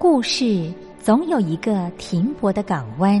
故事总有一个停泊的港湾。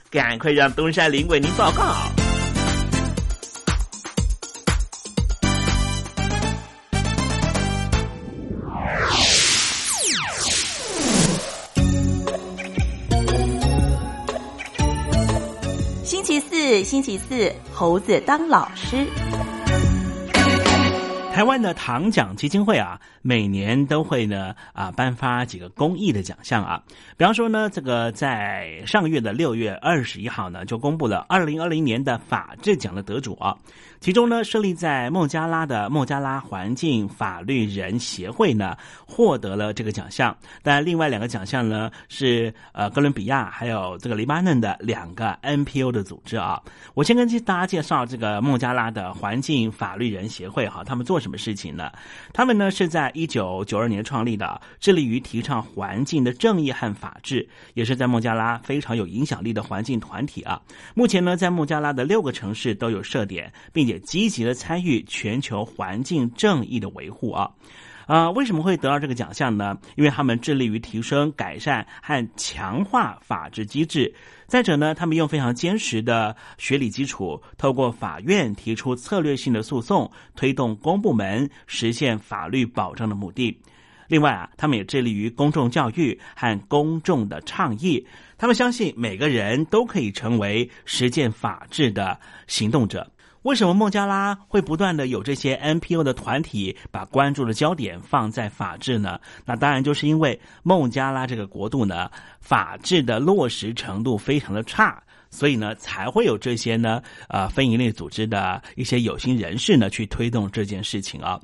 赶快让东山林为您报告。星期四，星期四，猴子当老师。台湾的糖奖基金会啊，每年都会呢啊颁发几个公益的奖项啊。比方说呢，这个在上个月的六月二十一号呢，就公布了二零二零年的法治奖的得主啊。其中呢，设立在孟加拉的孟加拉环境法律人协会呢，获得了这个奖项。但另外两个奖项呢，是呃哥伦比亚还有这个黎巴嫩的两个 NPO 的组织啊。我先跟大家介绍这个孟加拉的环境法律人协会哈，他们做什么事情呢？他们呢是在一九九二年创立的，致力于提倡环境的正义和法治，也是在孟加拉非常有影响力的环境团体啊。目前呢，在孟加拉的六个城市都有设点，并且。积极的参与全球环境正义的维护啊，啊，为什么会得到这个奖项呢？因为他们致力于提升、改善和强化法治机制。再者呢，他们用非常坚实的学理基础，透过法院提出策略性的诉讼，推动公部门实现法律保障的目的。另外啊，他们也致力于公众教育和公众的倡议。他们相信每个人都可以成为实践法治的行动者。为什么孟加拉会不断的有这些 NPO 的团体把关注的焦点放在法治呢？那当然就是因为孟加拉这个国度呢，法治的落实程度非常的差，所以呢才会有这些呢呃非营利组织的一些有心人士呢去推动这件事情啊。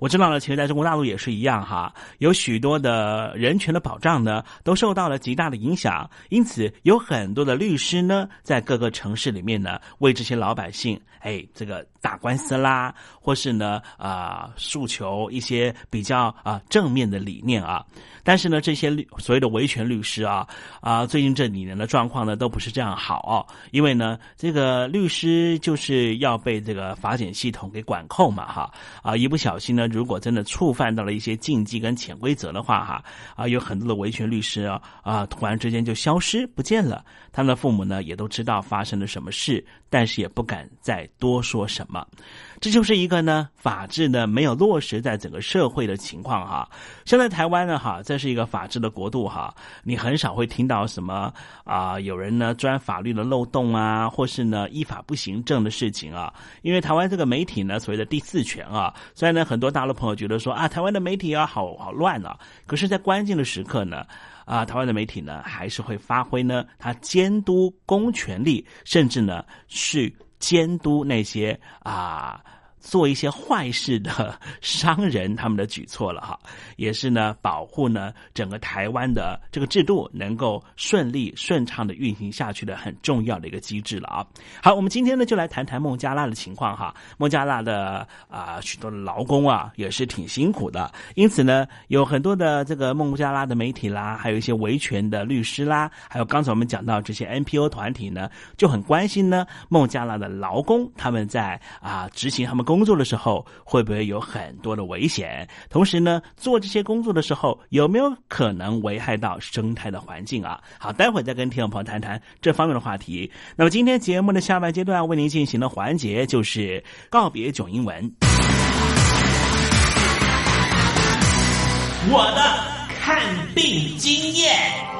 我知道了，其实在中国大陆也是一样哈，有许多的人权的保障呢，都受到了极大的影响，因此有很多的律师呢，在各个城市里面呢，为这些老百姓，哎，这个。打官司啦，或是呢啊诉求一些比较啊正面的理念啊，但是呢这些律所谓的维权律师啊啊最近这几年的状况呢都不是这样好哦，因为呢这个律师就是要被这个法检系统给管控嘛哈。啊一不小心呢如果真的触犯到了一些禁忌跟潜规则的话哈。啊有很多的维权律师啊啊突然之间就消失不见了，他们的父母呢也都知道发生了什么事，但是也不敢再多说什么。这就是一个呢，法治呢没有落实在整个社会的情况哈。现在台湾呢哈，这是一个法治的国度哈，你很少会听到什么啊，有人呢钻法律的漏洞啊，或是呢依法不行政的事情啊。因为台湾这个媒体呢，所谓的第四权啊，虽然呢很多大陆朋友觉得说啊，台湾的媒体啊好好乱啊，可是，在关键的时刻呢，啊，台湾的媒体呢还是会发挥呢，它监督公权力，甚至呢是。监督那些啊。做一些坏事的商人，他们的举措了哈，也是呢，保护呢整个台湾的这个制度能够顺利顺畅的运行下去的很重要的一个机制了啊。好，我们今天呢就来谈谈孟加拉的情况哈。孟加拉的啊许多的劳工啊也是挺辛苦的，因此呢有很多的这个孟加拉的媒体啦，还有一些维权的律师啦，还有刚才我们讲到这些 NPO 团体呢，就很关心呢孟加拉的劳工他们在啊执行他们。工作的时候会不会有很多的危险？同时呢，做这些工作的时候有没有可能危害到生态的环境啊？好，待会再跟听众朋友谈谈这方面的话题。那么今天节目的下半阶段为您进行的环节就是告别囧英文，我的看病经验。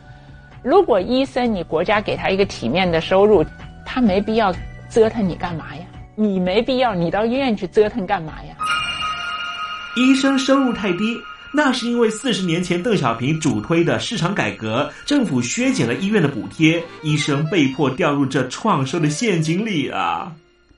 如果医生你国家给他一个体面的收入，他没必要折腾你干嘛呀？你没必要你到医院去折腾干嘛呀？医生收入太低，那是因为四十年前邓小平主推的市场改革，政府削减了医院的补贴，医生被迫掉入这创收的陷阱里啊。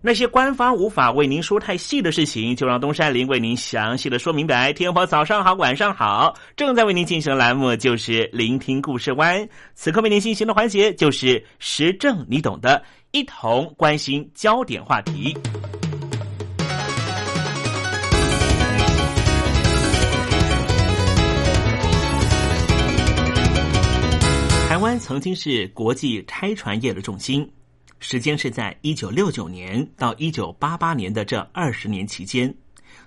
那些官方无法为您说太细的事情，就让东山林为您详细的说明白。天婆早上好，晚上好，正在为您进行的栏目就是聆听故事湾。此刻为您进行的环节就是时政，你懂的，一同关心焦点话题。台湾曾经是国际拆船业的重心。时间是在一九六九年到一九八八年的这二十年期间，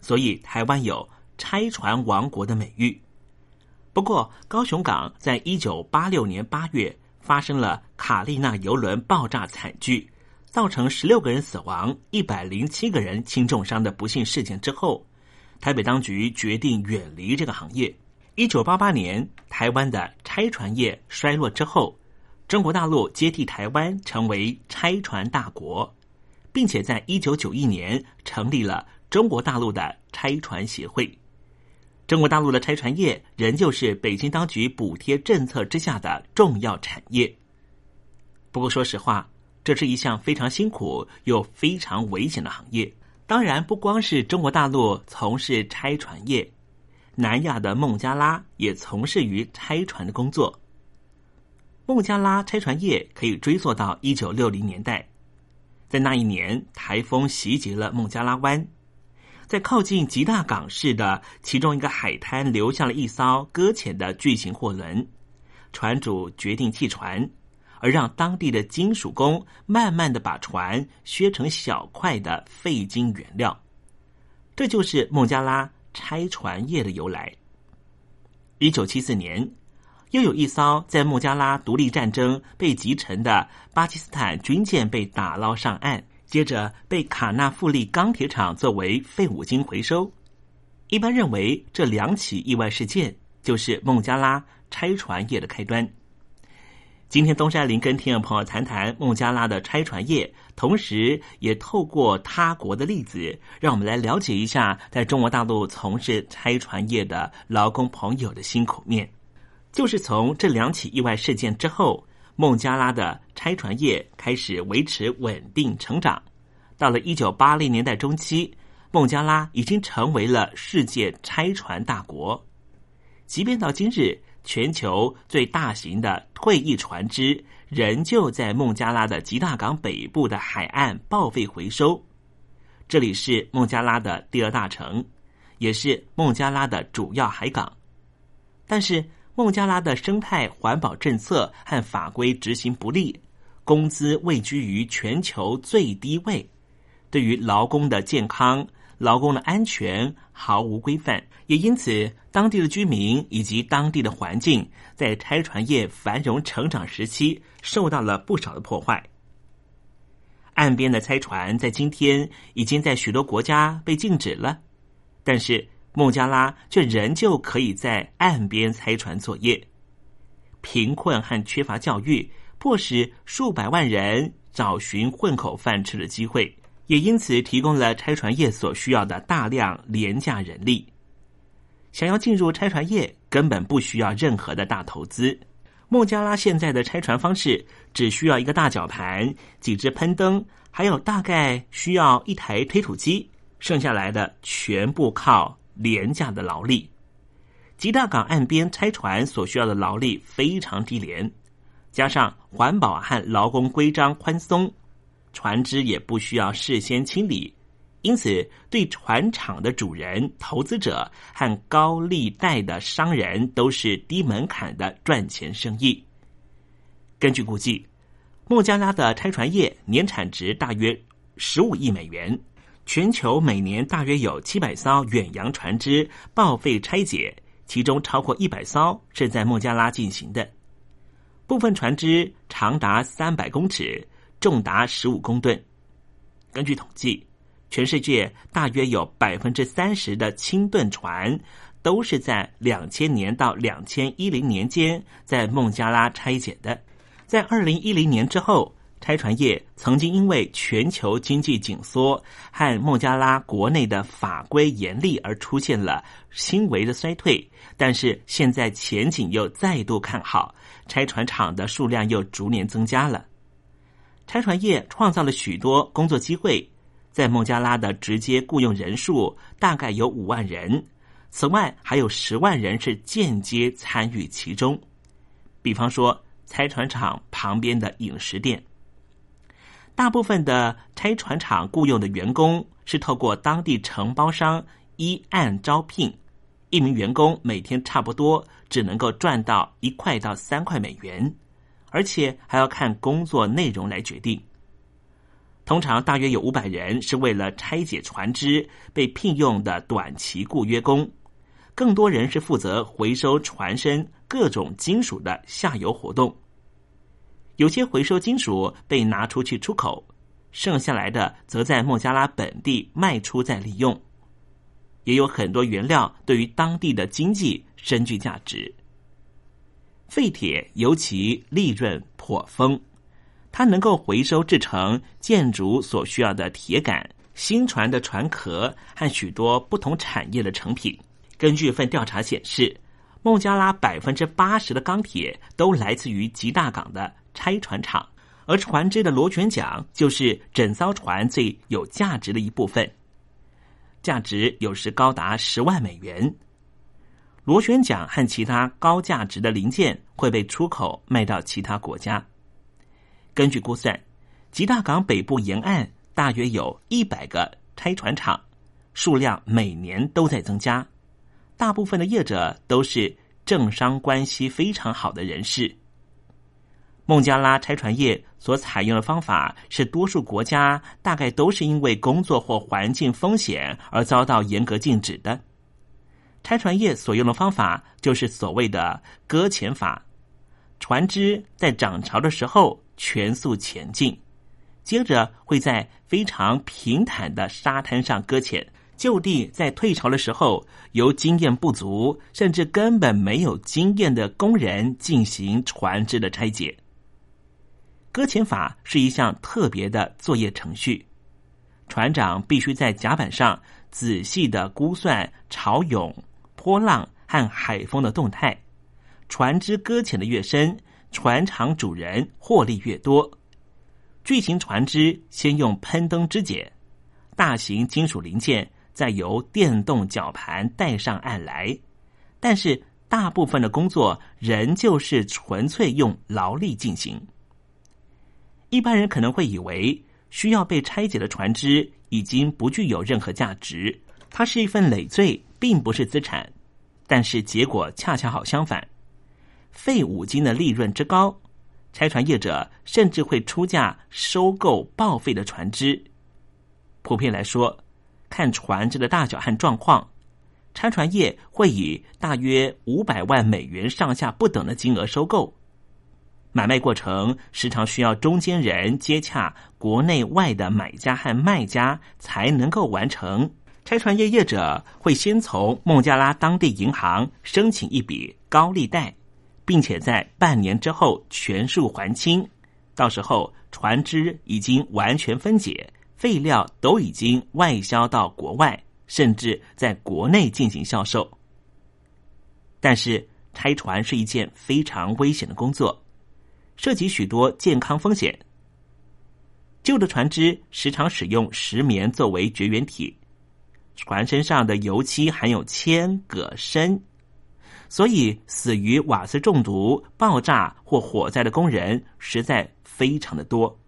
所以台湾有“拆船王国”的美誉。不过，高雄港在一九八六年八月发生了卡利娜游轮爆炸惨剧，造成十六个人死亡、一百零七个人轻重伤的不幸事件之后，台北当局决定远离这个行业。一九八八年，台湾的拆船业衰落之后。中国大陆接替台湾成为拆船大国，并且在一九九一年成立了中国大陆的拆船协会。中国大陆的拆船业仍旧是北京当局补贴政策之下的重要产业。不过，说实话，这是一项非常辛苦又非常危险的行业。当然，不光是中国大陆从事拆船业，南亚的孟加拉也从事于拆船的工作。孟加拉拆船业可以追溯到一九六零年代，在那一年，台风袭击了孟加拉湾，在靠近吉大港市的其中一个海滩留下了一艘搁浅的巨型货轮，船主决定弃船，而让当地的金属工慢慢的把船削成小块的废金原料，这就是孟加拉拆船业的由来。一九七四年。又有一艘在孟加拉独立战争被击沉的巴基斯坦军舰被打捞上岸，接着被卡纳富利钢铁厂作为废五金回收。一般认为，这两起意外事件就是孟加拉拆船业的开端。今天，东山林跟听众朋友谈谈孟加拉的拆船业，同时也透过他国的例子，让我们来了解一下在中国大陆从事拆船业的劳工朋友的辛苦面。就是从这两起意外事件之后，孟加拉的拆船业开始维持稳定成长。到了一九八零年代中期，孟加拉已经成为了世界拆船大国。即便到今日，全球最大型的退役船只仍旧在孟加拉的吉大港北部的海岸报废回收。这里是孟加拉的第二大城，也是孟加拉的主要海港。但是，孟加拉的生态环保政策和法规执行不力，工资位居于全球最低位，对于劳工的健康、劳工的安全毫无规范，也因此当地的居民以及当地的环境在拆船业繁荣成长时期受到了不少的破坏。岸边的拆船在今天已经在许多国家被禁止了，但是。孟加拉却仍旧可以在岸边拆船作业。贫困和缺乏教育，迫使数百万人找寻混口饭吃的机会，也因此提供了拆船业所需要的大量廉价人力。想要进入拆船业，根本不需要任何的大投资。孟加拉现在的拆船方式，只需要一个大绞盘、几只喷灯，还有大概需要一台推土机，剩下来的全部靠。廉价的劳力，吉大港岸边拆船所需要的劳力非常低廉，加上环保和劳工规章宽松，船只也不需要事先清理，因此对船厂的主人、投资者和高利贷的商人都是低门槛的赚钱生意。根据估计，孟加拉的拆船业年产值大约十五亿美元。全球每年大约有七百艘远洋船只报废拆解，其中超过一百艘是在孟加拉进行的。部分船只长达三百公尺，重达十五公吨。根据统计，全世界大约有百分之三十的轻吨船都是在两千年到两千一零年间在孟加拉拆解的。在二零一零年之后。拆船业曾经因为全球经济紧缩和孟加拉国内的法规严厉而出现了轻微的衰退，但是现在前景又再度看好，拆船厂的数量又逐年增加了。拆船业创造了许多工作机会，在孟加拉的直接雇佣人数大概有五万人，此外还有十万人是间接参与其中，比方说拆船厂旁边的饮食店。大部分的拆船厂雇佣的员工是透过当地承包商一案招聘，一名员工每天差不多只能够赚到一块到三块美元，而且还要看工作内容来决定。通常大约有五百人是为了拆解船只被聘用的短期雇约工，更多人是负责回收船身各种金属的下游活动。有些回收金属被拿出去出口，剩下来的则在孟加拉本地卖出再利用。也有很多原料对于当地的经济深具价值。废铁尤其利润颇丰，它能够回收制成建筑所需要的铁杆、新船的船壳和许多不同产业的成品。根据一份调查显示，孟加拉百分之八十的钢铁都来自于吉大港的。拆船厂，而船只的螺旋桨就是整艘船最有价值的一部分，价值有时高达十万美元。螺旋桨和其他高价值的零件会被出口卖到其他国家。根据估算，吉大港北部沿岸大约有一百个拆船厂，数量每年都在增加。大部分的业者都是政商关系非常好的人士。孟加拉拆船业所采用的方法是，多数国家大概都是因为工作或环境风险而遭到严格禁止的。拆船业所用的方法就是所谓的搁浅法，船只在涨潮的时候全速前进，接着会在非常平坦的沙滩上搁浅，就地在退潮的时候，由经验不足甚至根本没有经验的工人进行船只的拆解。搁浅法是一项特别的作业程序，船长必须在甲板上仔细的估算潮涌、波浪和海风的动态。船只搁浅的越深，船厂主人获利越多。巨型船只先用喷灯肢解，大型金属零件再由电动绞盘带上岸来。但是大部分的工作仍旧是纯粹用劳力进行。一般人可能会以为，需要被拆解的船只已经不具有任何价值，它是一份累赘，并不是资产。但是结果恰恰好相反，废五金的利润之高，拆船业者甚至会出价收购报废的船只。普遍来说，看船只的大小和状况，拆船业会以大约五百万美元上下不等的金额收购。买卖过程时常需要中间人接洽国内外的买家和卖家才能够完成。拆船业业者会先从孟加拉当地银行申请一笔高利贷，并且在半年之后全数还清。到时候船只已经完全分解，废料都已经外销到国外，甚至在国内进行销售。但是拆船是一件非常危险的工作，涉及许多健康风险。旧的船只时常使用石棉作为绝缘体。船身上的油漆含有铅、铬、砷，所以死于瓦斯中毒、爆炸或火灾的工人实在非常的多。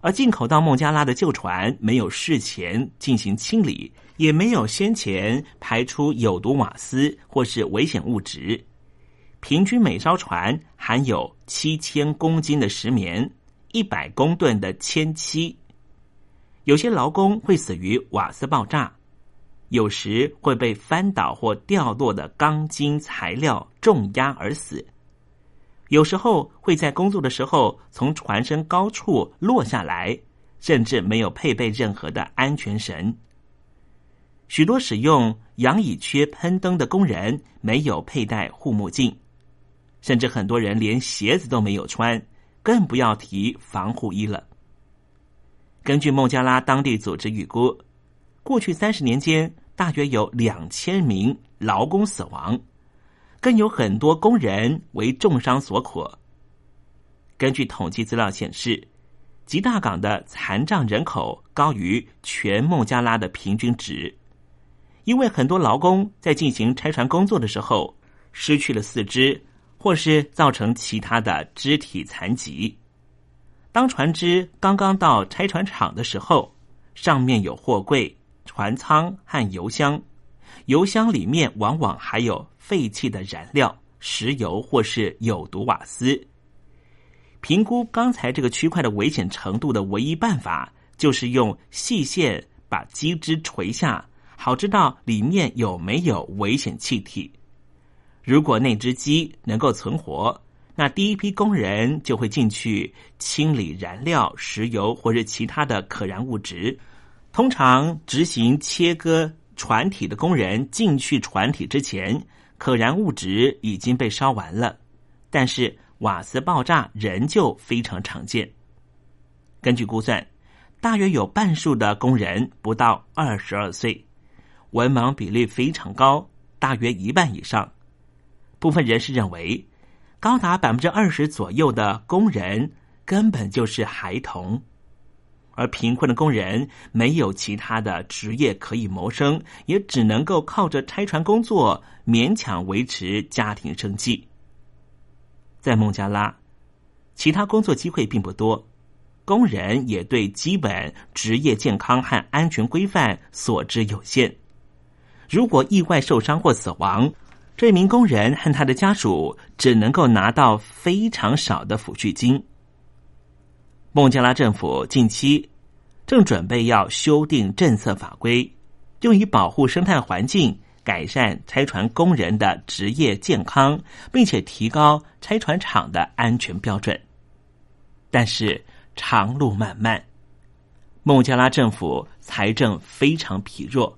而进口到孟加拉的旧船没有事前进行清理，也没有先前排出有毒瓦斯或是危险物质，平均每艘船含有七千公斤的石棉、一百公吨的铅漆。有些劳工会死于瓦斯爆炸，有时会被翻倒或掉落的钢筋材料重压而死，有时候会在工作的时候从船身高处落下来，甚至没有配备任何的安全绳。许多使用氧乙炔喷灯的工人没有佩戴护目镜，甚至很多人连鞋子都没有穿，更不要提防护衣了。根据孟加拉当地组织预估，过去三十年间，大约有两千名劳工死亡，更有很多工人为重伤所苦。根据统计资料显示，吉大港的残障人口高于全孟加拉的平均值，因为很多劳工在进行拆船工作的时候失去了四肢，或是造成其他的肢体残疾。当船只刚刚到拆船厂的时候，上面有货柜、船舱和油箱，油箱里面往往还有废弃的燃料、石油或是有毒瓦斯。评估刚才这个区块的危险程度的唯一办法，就是用细线把机枝垂下，好知道里面有没有危险气体。如果那只鸡能够存活。那第一批工人就会进去清理燃料、石油或者其他的可燃物质。通常执行切割船体的工人进去船体之前，可燃物质已经被烧完了，但是瓦斯爆炸仍旧非常常见。根据估算，大约有半数的工人不到二十二岁，文盲比例非常高，大约一半以上。部分人士认为。高达百分之二十左右的工人根本就是孩童，而贫困的工人没有其他的职业可以谋生，也只能够靠着拆船工作勉强维持家庭生计。在孟加拉，其他工作机会并不多，工人也对基本职业健康和安全规范所知有限。如果意外受伤或死亡，这名工人和他的家属只能够拿到非常少的抚恤金。孟加拉政府近期正准备要修订政策法规，用以保护生态环境、改善拆船工人的职业健康，并且提高拆船厂的安全标准。但是长路漫漫，孟加拉政府财政非常疲弱。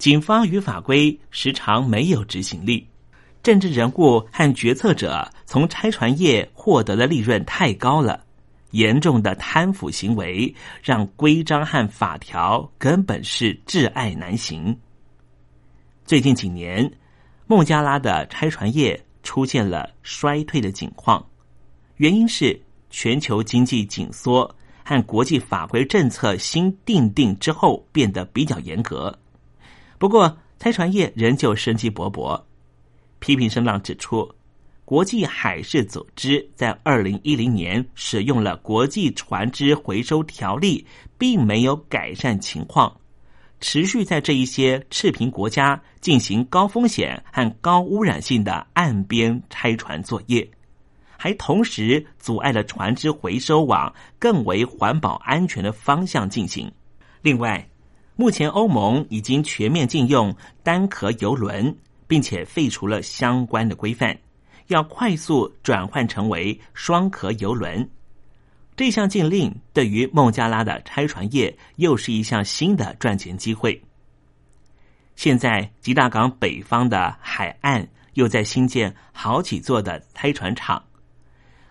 警方与法规时常没有执行力，政治人物和决策者从拆船业获得的利润太高了，严重的贪腐行为让规章和法条根本是挚爱难行。最近几年，孟加拉的拆船业出现了衰退的景况，原因是全球经济紧缩和国际法规政策新定定之后变得比较严格。不过，拆船业仍旧生机勃勃。批评声浪指出，国际海事组织在二零一零年使用了国际船只回收条例，并没有改善情况，持续在这一些赤贫国家进行高风险和高污染性的岸边拆船作业，还同时阻碍了船只回收往更为环保安全的方向进行。另外，目前欧盟已经全面禁用单壳游轮，并且废除了相关的规范，要快速转换成为双壳游轮。这项禁令对于孟加拉的拆船业又是一项新的赚钱机会。现在吉大港北方的海岸又在新建好几座的拆船厂，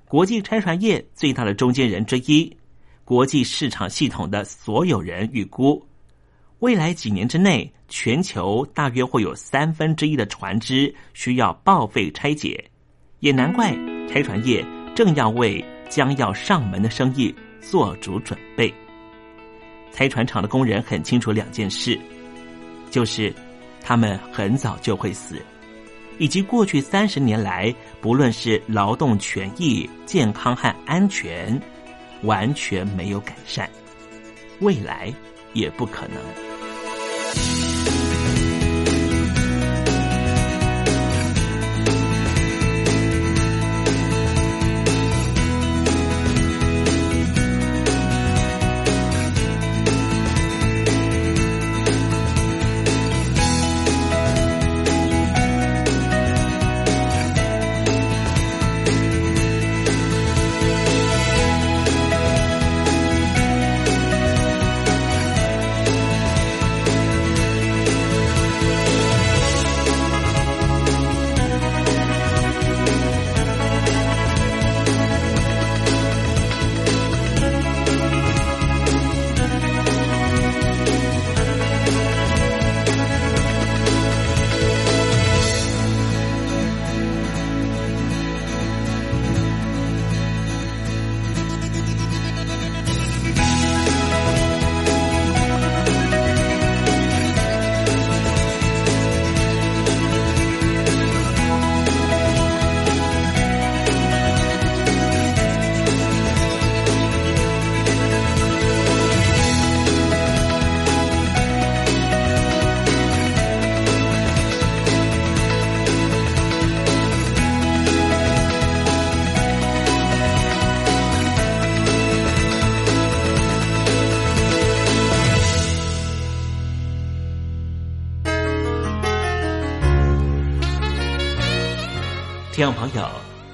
国际拆船业最大的中间人之一，国际市场系统的所有人预估，未来几年之内，全球大约会有三分之一的船只需要报废拆解，也难怪拆船业正要为。将要上门的生意做足准备。拆船厂的工人很清楚两件事，就是他们很早就会死，以及过去三十年来，不论是劳动权益、健康和安全，完全没有改善，未来也不可能。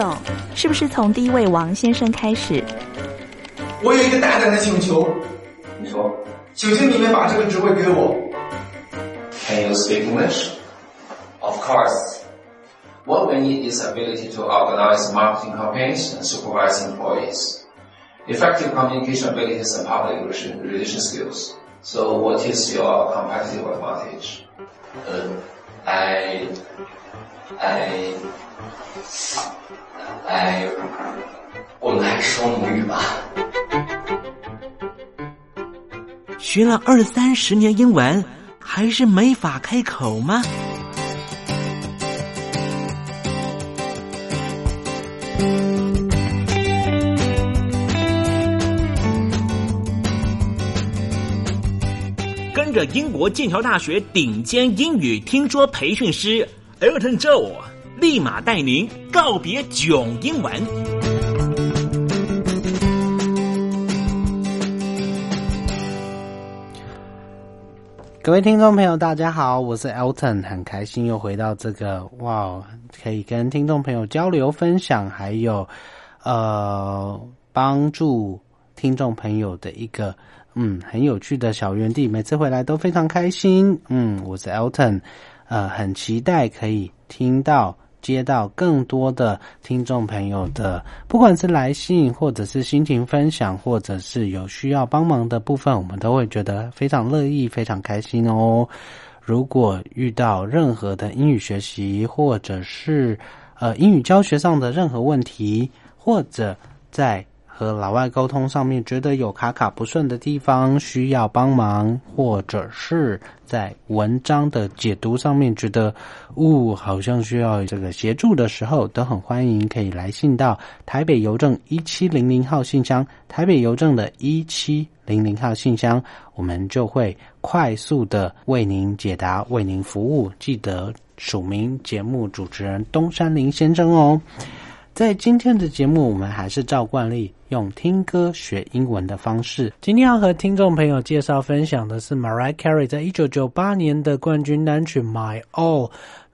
总，是不是从第一位王先生开始？我有一个大胆的请求，你说，请请你们把这个职位给我。 Can you speak English? Of course. What we need is ability to organize marketing campaigns and supervise employees, effective communication abilities and public relation, relation skills. So what is your competitive advantage? Uh, I, I, I, 我们还是说母语吧。学了二三十年英文，还是没法开口吗？跟着英国剑桥大学顶尖英语听说培训师 Elton Joe，立马带您告别囧英文。各位听众朋友，大家好，我是 Elton，很开心又回到这个哇，可以跟听众朋友交流分享，还有呃帮助听众朋友的一个嗯很有趣的小园地，每次回来都非常开心。嗯，我是 Elton，呃，很期待可以听到接到更多的听众朋友的，不管是来信，或者是心情分享，或者是有需要帮忙的部分，我们都会觉得非常乐意、非常开心哦。如果遇到任何的英语学习，或者是呃英语教学上的任何问题，或者在和老外沟通上面觉得有卡卡不顺的地方，需要帮忙，或者是在文章的解读上面觉得，呜，好像需要这个协助的时候，都很欢迎可以来信到台北邮政一七零零号信箱，台北邮政的一七零零号信箱，我们就会快速的为您解答，为您服务。记得署名节目主持人东山林先生哦。在今天的节目，我们还是照惯例用听歌学英文的方式。今天要和听众朋友介绍分享的是 Mariah Carey 在一九九八年的冠军单曲《My All》。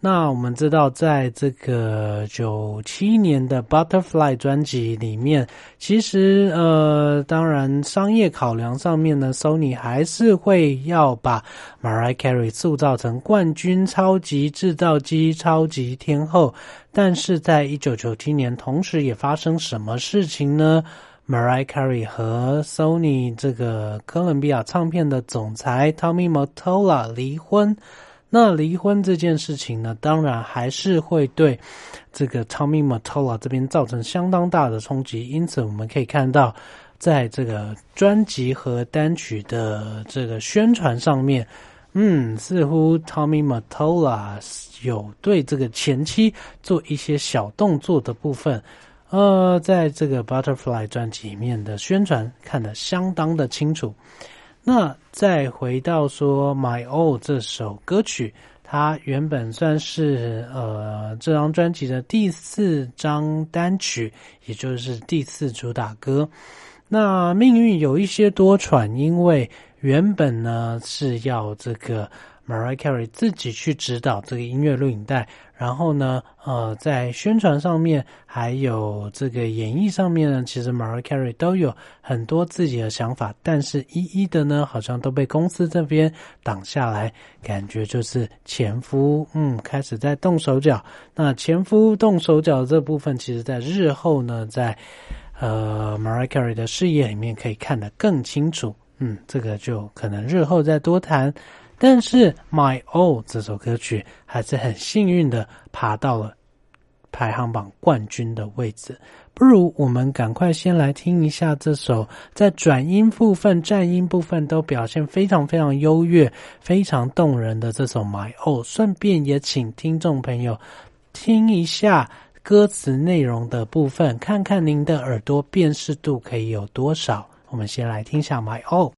那我们知道，在这个九七年的 Butterfly 专辑里面，其实呃，当然商业考量上面呢，Sony 还是会要把 Mariah Carey 塑造成冠军超级制造机、超级天后。但是在一九九七年，同时也发生什么事情呢？Mariah Carey 和 Sony 这个哥伦比亚唱片的总裁 Tommy Mottola 离婚。那离婚这件事情呢，当然还是会对这个 Tommy Mottola 这边造成相当大的冲击。因此，我们可以看到，在这个专辑和单曲的这个宣传上面，嗯，似乎 Tommy Mottola 有对这个前妻做一些小动作的部分。呃，在这个 Butterfly 专辑里面的宣传看得相当的清楚。那再回到说《My All》这首歌曲，它原本算是呃这张专辑的第四张单曲，也就是第四主打歌。那命运有一些多舛，因为原本呢是要这个 Mariah Carey 自己去指导这个音乐录影带。然后呢，呃，在宣传上面还有这个演绎上面呢，其实 Mariah Carey 都有很多自己的想法，但是一一的呢，好像都被公司这边挡下来，感觉就是前夫，嗯，开始在动手脚。那前夫动手脚这部分，其实在日后呢，在呃 Mariah Carey 的事业里面可以看得更清楚，嗯，这个就可能日后再多谈。但是《My All》这首歌曲还是很幸运的爬到了排行榜冠军的位置。不如我们赶快先来听一下这首在转音部分、颤音部分都表现非常非常优越、非常动人的这首《My All》，顺便也请听众朋友听一下歌词内容的部分，看看您的耳朵辨识度可以有多少。我们先来听一下《My All》。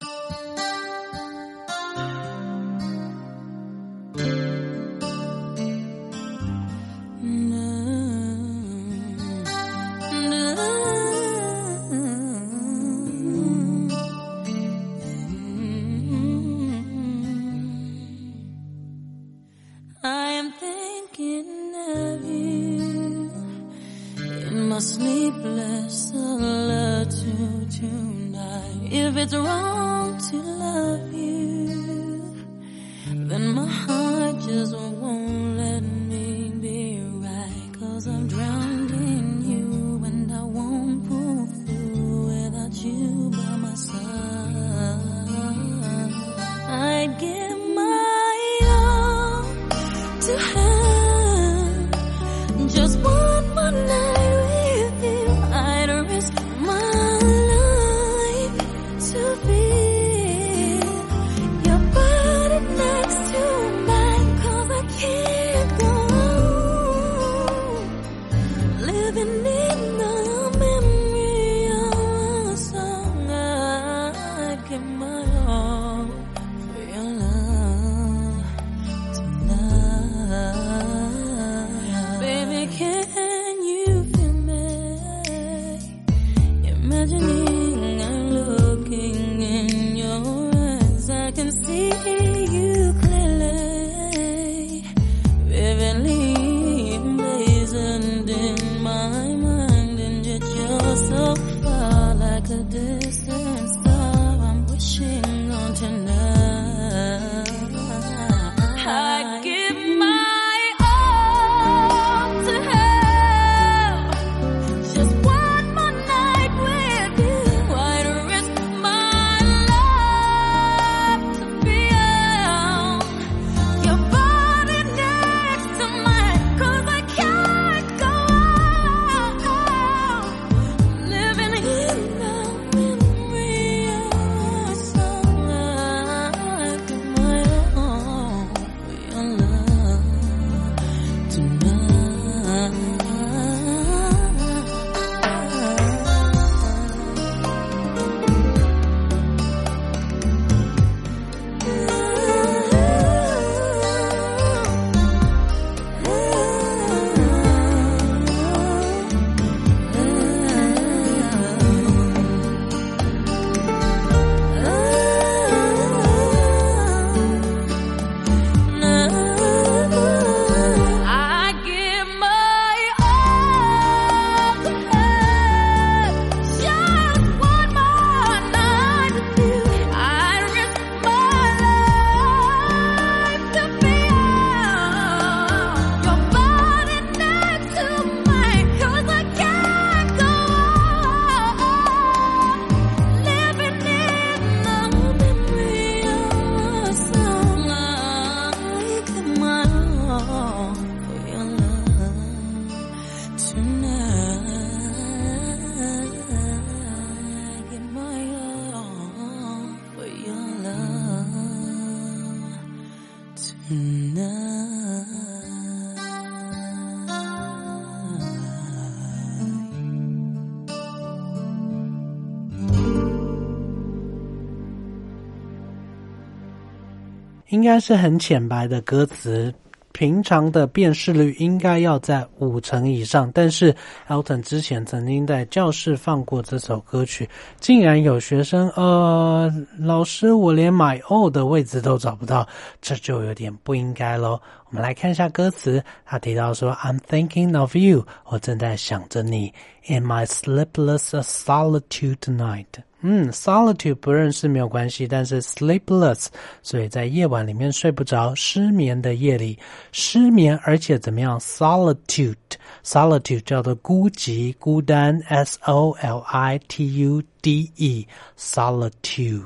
应该是很浅白的歌词，平常的辨识率应该要在五成以上。但是 Elton 之前曾经在教室放过这首歌曲，竟然有学生呃，老师，我连买 O 的位置都找不到，这就有点不应该喽。我们来看一下歌词，他提到说：“I'm thinking of you，我正在想着你 ，in my sleepless solitude tonight。”嗯，solitude 不认识没有关系，但是 sleepless，所以在夜晚里面睡不着，失眠的夜里失眠，而且怎么样？solitude，solitude 叫做孤寂、孤单，s o l i t u d e，solitude，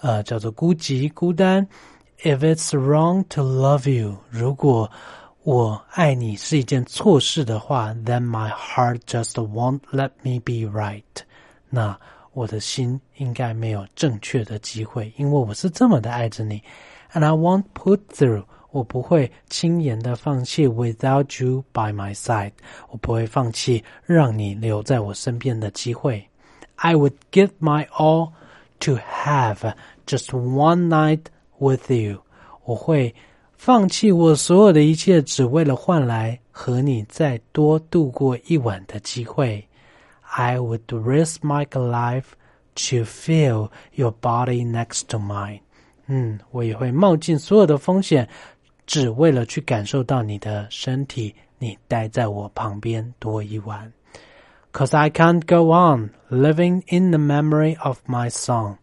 呃，叫做孤寂、孤单。If it's wrong to love you，如果 我爱你是一件错事的话，then my heart just won't let me be right。那我的心应该没有正确的机会，因为我是这么的爱着你，and I won't put through，我不会轻言的放弃，without you by my side，我不会放弃让你留在我身边的机会。I would give my all to have just one night with you，我会放弃我所有的一切，只为了换来和你再多度过一晚的机会。I would risk my life to feel your body next to mine。嗯，我也会冒进所有的风险，只为了去感受到你的身体，你待在我旁边多一晚。Cause I can't go on living in the memory of my song。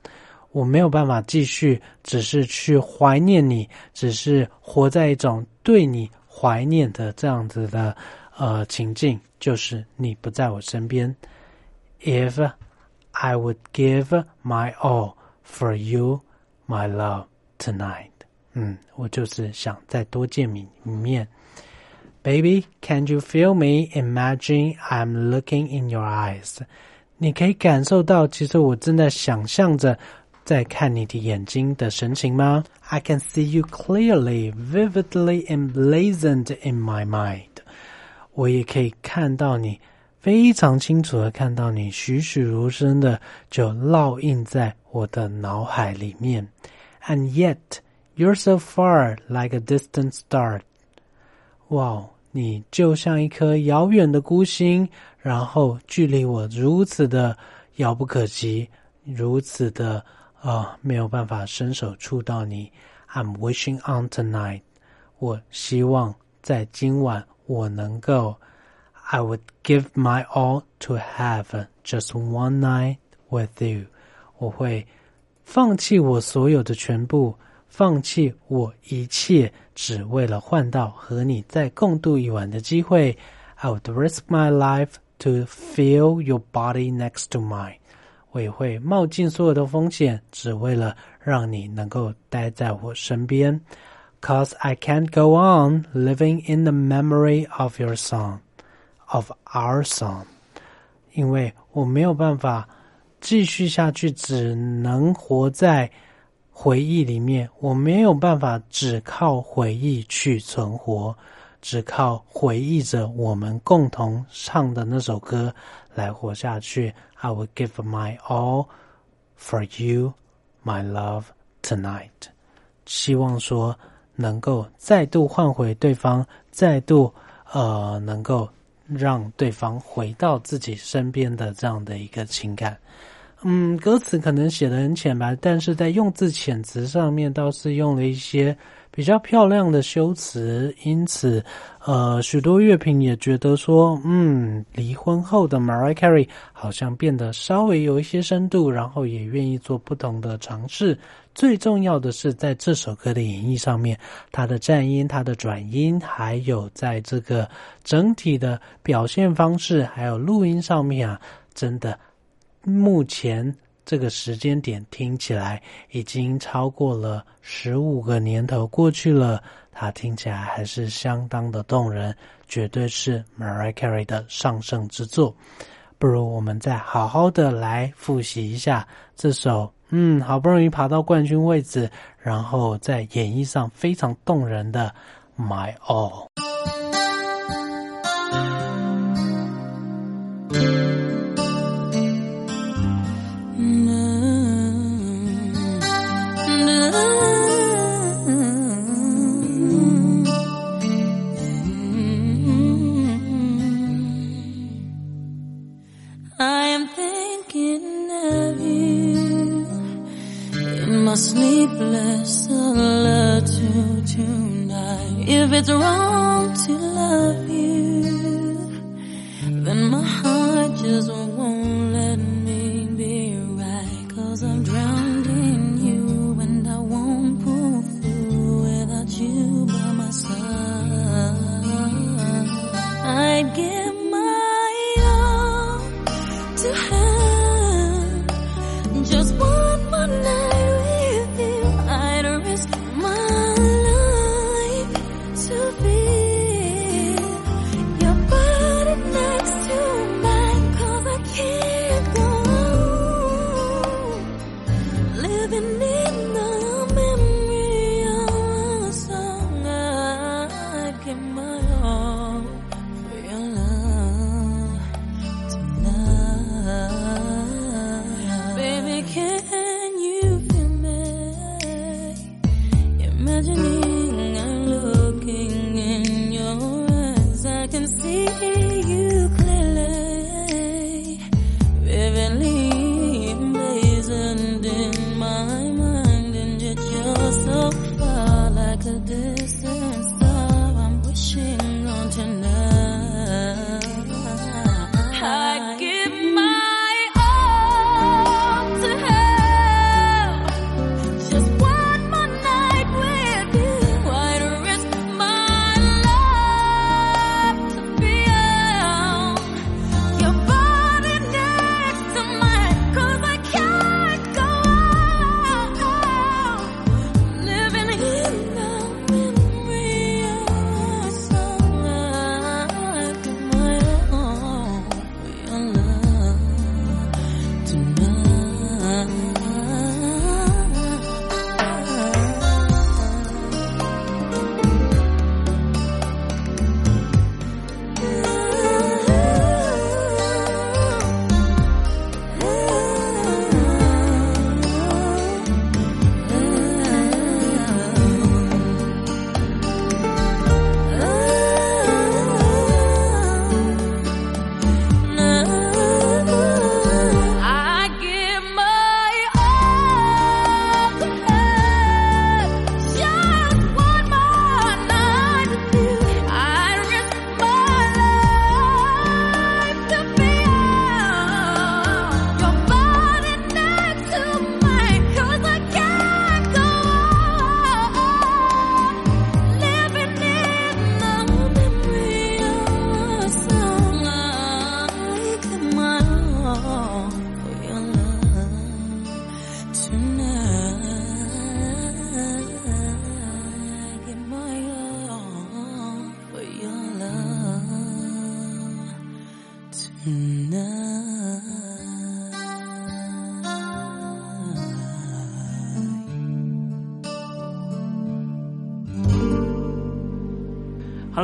我没有办法继续，只是去怀念你，只是活在一种对你怀念的这样子的呃情境，就是你不在我身边。if I would give my all for you, my love tonight。嗯，我就是想再多见你一面。Baby, can you feel me? Imagine I'm looking in your eyes。你可以感受到，其实我正在想象着在看你的眼睛的神情吗？I can see you clearly, vividly emblazoned in my mind。我也可以看到你。非常清楚的看到你栩栩如生的就烙印在我的脑海里面，and yet you're so far like a distant star。哇，你就像一颗遥远的孤星，然后距离我如此的遥不可及，如此的 啊没有办法伸手触到你。I'm wishing on tonight。我希望在今晚我能够。I would give my all to have just one night with you。我会放弃我所有的全部，放弃我一切，只为了换到和你再共度一晚的机会。I would risk my life to feel your body next to mine。我也会冒尽所有的风险，只为了让你能够待在我身边。Cause I can't go on living in the memory of your song。of our song，因为我没有办法继续下去，只能活在回忆里面。我没有办法只靠回忆去存活，只靠回忆着我们共同唱的那首歌来活下去。I will give my all for you, my love tonight。希望说能够再度换回对方，再度呃能够。让对方回到自己身边的这样的一个情感，嗯，歌词可能写的很浅白，但是在用字遣词上面倒是用了一些比较漂亮的修辞，因此，呃，许多乐评也觉得说，嗯，离婚后的 Mariah Carey 好像变得稍微有一些深度，然后也愿意做不同的尝试。最重要的是，在这首歌的演绎上面，它的颤音、它的转音，还有在这个整体的表现方式，还有录音上面啊，真的，目前这个时间点听起来已经超过了十五个年头过去了，它听起来还是相当的动人，绝对是 Mariah Carey 的上圣之作。不如我们再好好的来复习一下这首，嗯，好不容易爬到冠军位置，然后在演绎上非常动人的 My All。sleepless alert to tonight. If it's wrong to love you, then my heart just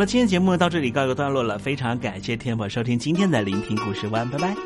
今天节目到这里告一个段落了非常感谢天宝收听今天的聆听故事湾拜拜。